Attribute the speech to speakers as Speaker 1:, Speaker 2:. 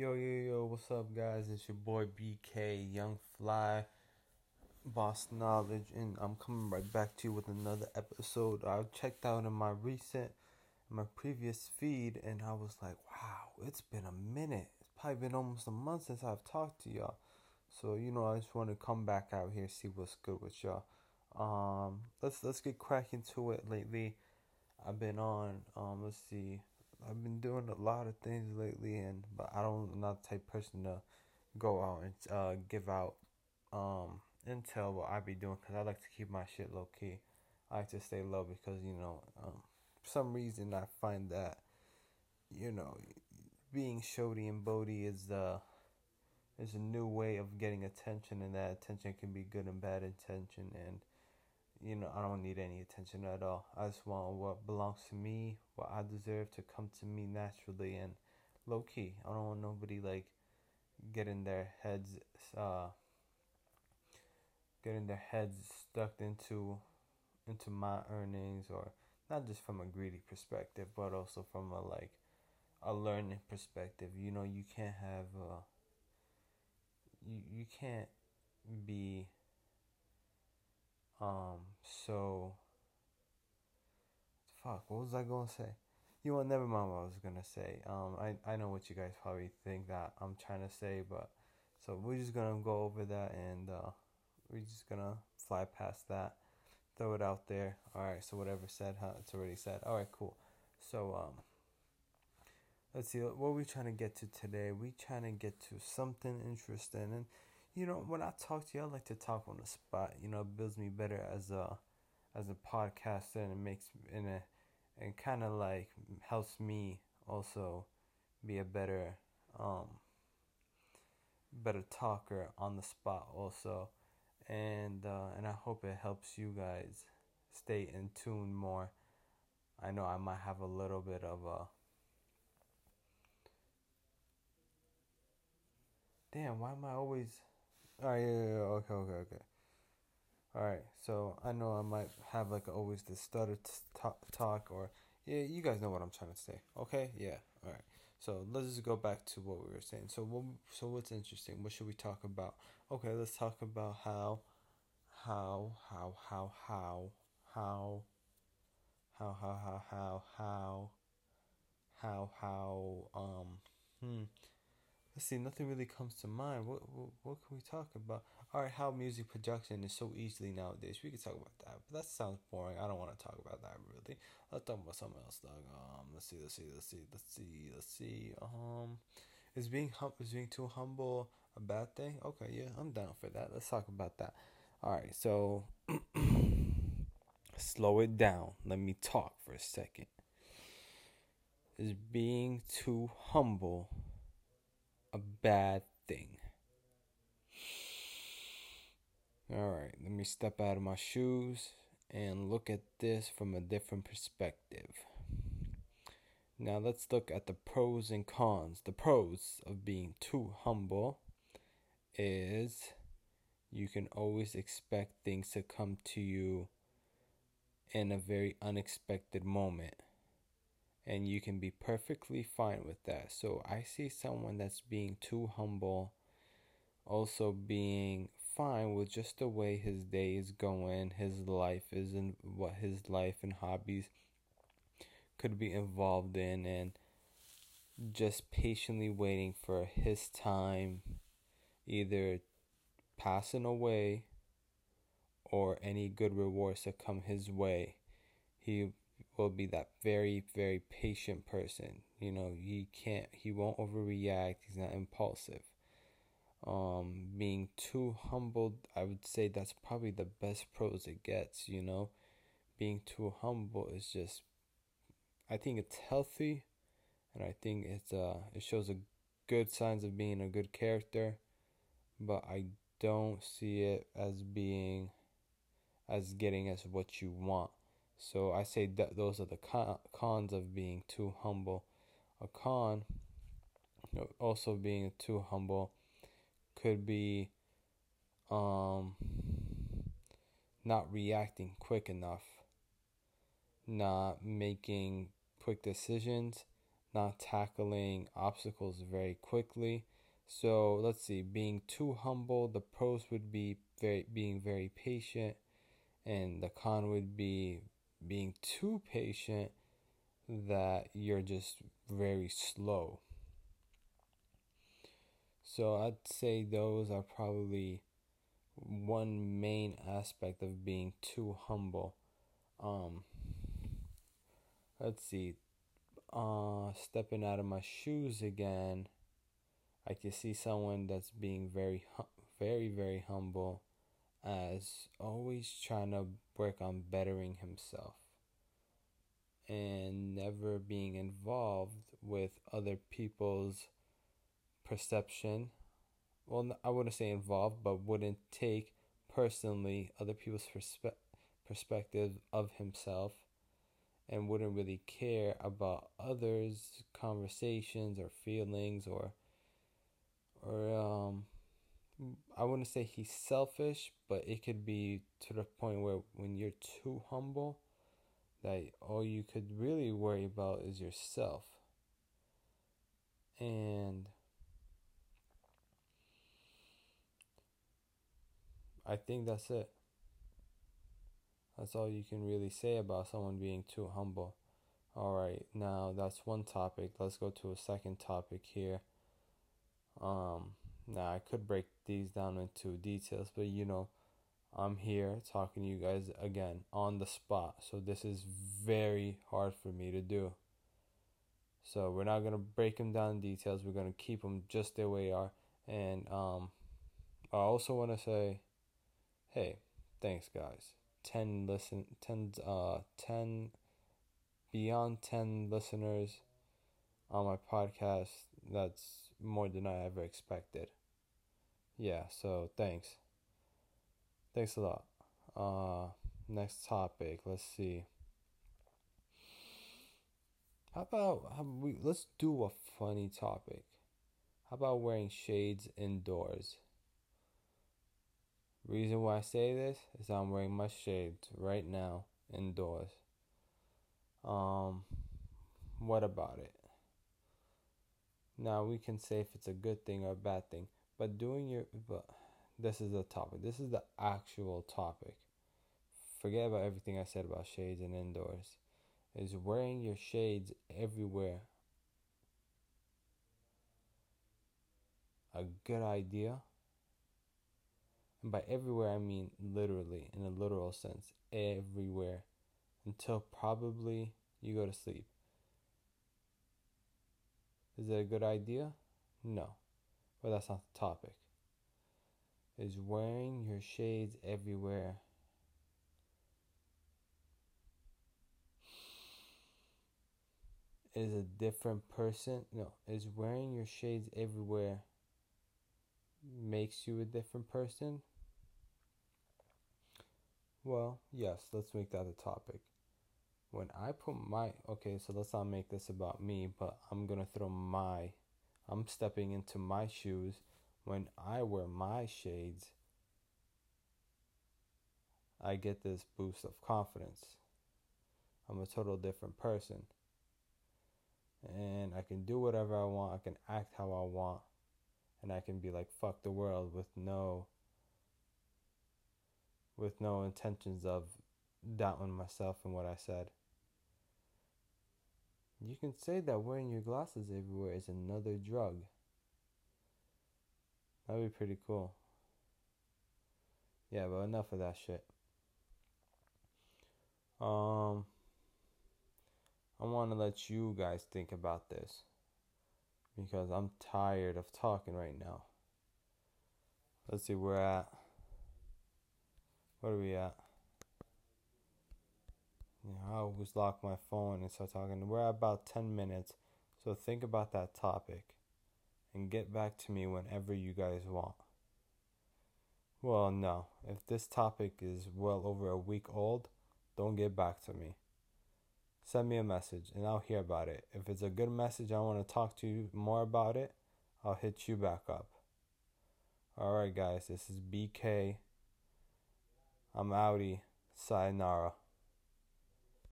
Speaker 1: Yo, yo, yo, what's up, guys? It's your boy BK, Young Fly, Boss Knowledge, and I'm coming right back to you with another episode. I checked out in my recent, my previous feed, and I was like, wow, it's been a minute. It's probably been almost a month since I've talked to y'all. So, you know, I just want to come back out here, see what's good with y'all. Um, let's let's get cracking to it lately. I've been on, um, let's see, I've been doing a lot of things lately, and but I don't I'm not the type person to go out and uh, give out um, intel what I be doing because I like to keep my shit low key. I like to stay low because you know um, for some reason I find that you know being shody and bodie is uh is a new way of getting attention, and that attention can be good and bad attention and you know, I don't need any attention at all. I just want what belongs to me, what I deserve to come to me naturally and low key. I don't want nobody like getting their heads uh getting their heads stuck into into my earnings or not just from a greedy perspective but also from a like a learning perspective. You know, you can't have uh you you can't be um, so fuck, what was I gonna say? You know, never mind what I was gonna say. Um, I I know what you guys probably think that I'm trying to say, but so we're just gonna go over that and uh, we're just gonna fly past that, throw it out there. All right, so whatever said, huh? It's already said. All right, cool. So um, let's see what we trying to get to today. We trying to get to something interesting and you know, when I talk to you, I like to talk on the spot. You know, it builds me better as a as a podcaster, and it makes and it and kind of like helps me also be a better um better talker on the spot also and uh, and I hope it helps you guys stay in tune more. I know I might have a little bit of a damn. Why am I always all right, yeah, yeah, okay, okay, okay. All right, so I know I might have like always this stutter talk, talk, or yeah, you guys know what I'm trying to say. Okay, yeah, all right. So let's just go back to what we were saying. So what? So what's interesting? What should we talk about? Okay, let's talk about how, how, how, how, how, how, how, how, how, how, how, how, how, um, hmm see, nothing really comes to mind. What, what what can we talk about? All right, how music production is so easily nowadays. We could talk about that, but that sounds boring. I don't want to talk about that really. Let's talk about something else, dog. Um, let's see, let's see, let's see, let's see, let's see. Um, is being hum- is being too humble a bad thing? Okay, yeah, I'm down for that. Let's talk about that. All right, so slow it down. Let me talk for a second. Is being too humble a bad thing. Alright, let me step out of my shoes and look at this from a different perspective. Now let's look at the pros and cons. The pros of being too humble is you can always expect things to come to you in a very unexpected moment and you can be perfectly fine with that. So I see someone that's being too humble, also being fine with just the way his day is going, his life is, and what his life and hobbies could be involved in, and just patiently waiting for his time, either passing away or any good rewards to come his way. He will be that very very patient person. You know he can't he won't overreact. He's not impulsive. Um being too humbled i would say that's probably the best pros it gets you know? Being too humble is just i think it's healthy and i think it's uh it shows a good signs of being a good character but i don't see it as being as getting us what you want so I say that those are the cons of being too humble. A con, also being too humble, could be um, not reacting quick enough, not making quick decisions, not tackling obstacles very quickly. So let's see, being too humble, the pros would be very being very patient, and the con would be being too patient that you're just very slow. So I'd say those are probably one main aspect of being too humble. Um, let's see, uh, stepping out of my shoes again. I can see someone that's being very, very, very humble, as always trying to work on bettering himself and never being involved with other people's perception. Well, I wouldn't say involved, but wouldn't take personally other people's perspe- perspective of himself and wouldn't really care about others' conversations or feelings or or um I wouldn't say he's selfish, but it could be to the point where when you're too humble that all you could really worry about is yourself. And I think that's it. That's all you can really say about someone being too humble. Alright, now that's one topic. Let's go to a second topic here. Um, now I could break these down into details, but you know, I'm here talking to you guys again on the spot. So this is very hard for me to do. So we're not gonna break them down in details. We're gonna keep them just the way they are. And um, I also want to say, hey, thanks guys. 10 listen 10 uh 10 beyond 10 listeners on my podcast that's more than i ever expected yeah so thanks. Thanks a lot. Uh next topic let's see. How about how we let's do a funny topic. How about wearing shades indoors? Reason why I say this is I'm wearing my shades right now indoors. Um, what about it? Now we can say if it's a good thing or a bad thing, but doing your but this is the topic. This is the actual topic. Forget about everything I said about shades and indoors. Is wearing your shades everywhere a good idea? And by everywhere, I mean literally, in a literal sense, everywhere, until probably you go to sleep. Is it a good idea? No. But that's not the topic. Is wearing your shades everywhere. Is a different person? No. Is wearing your shades everywhere makes you a different person? Well, yes, let's make that a topic. When I put my okay, so let's not make this about me, but I'm gonna throw my I'm stepping into my shoes when I wear my shades. I get this boost of confidence. I'm a total different person. And I can do whatever I want, I can act how I want, and I can be like fuck the world with no with no intentions of doubting myself and what I said. You can say that wearing your glasses everywhere is another drug. That'd be pretty cool. Yeah, but enough of that shit. Um, I want to let you guys think about this because I'm tired of talking right now. Let's see, we're at what are we at? Yeah, I always lock my phone and start talking. We're at about 10 minutes, so think about that topic and get back to me whenever you guys want. Well, no. If this topic is well over a week old, don't get back to me. Send me a message and I'll hear about it. If it's a good message, I want to talk to you more about it, I'll hit you back up. Alright, guys, this is BK I'm outie. Sayonara.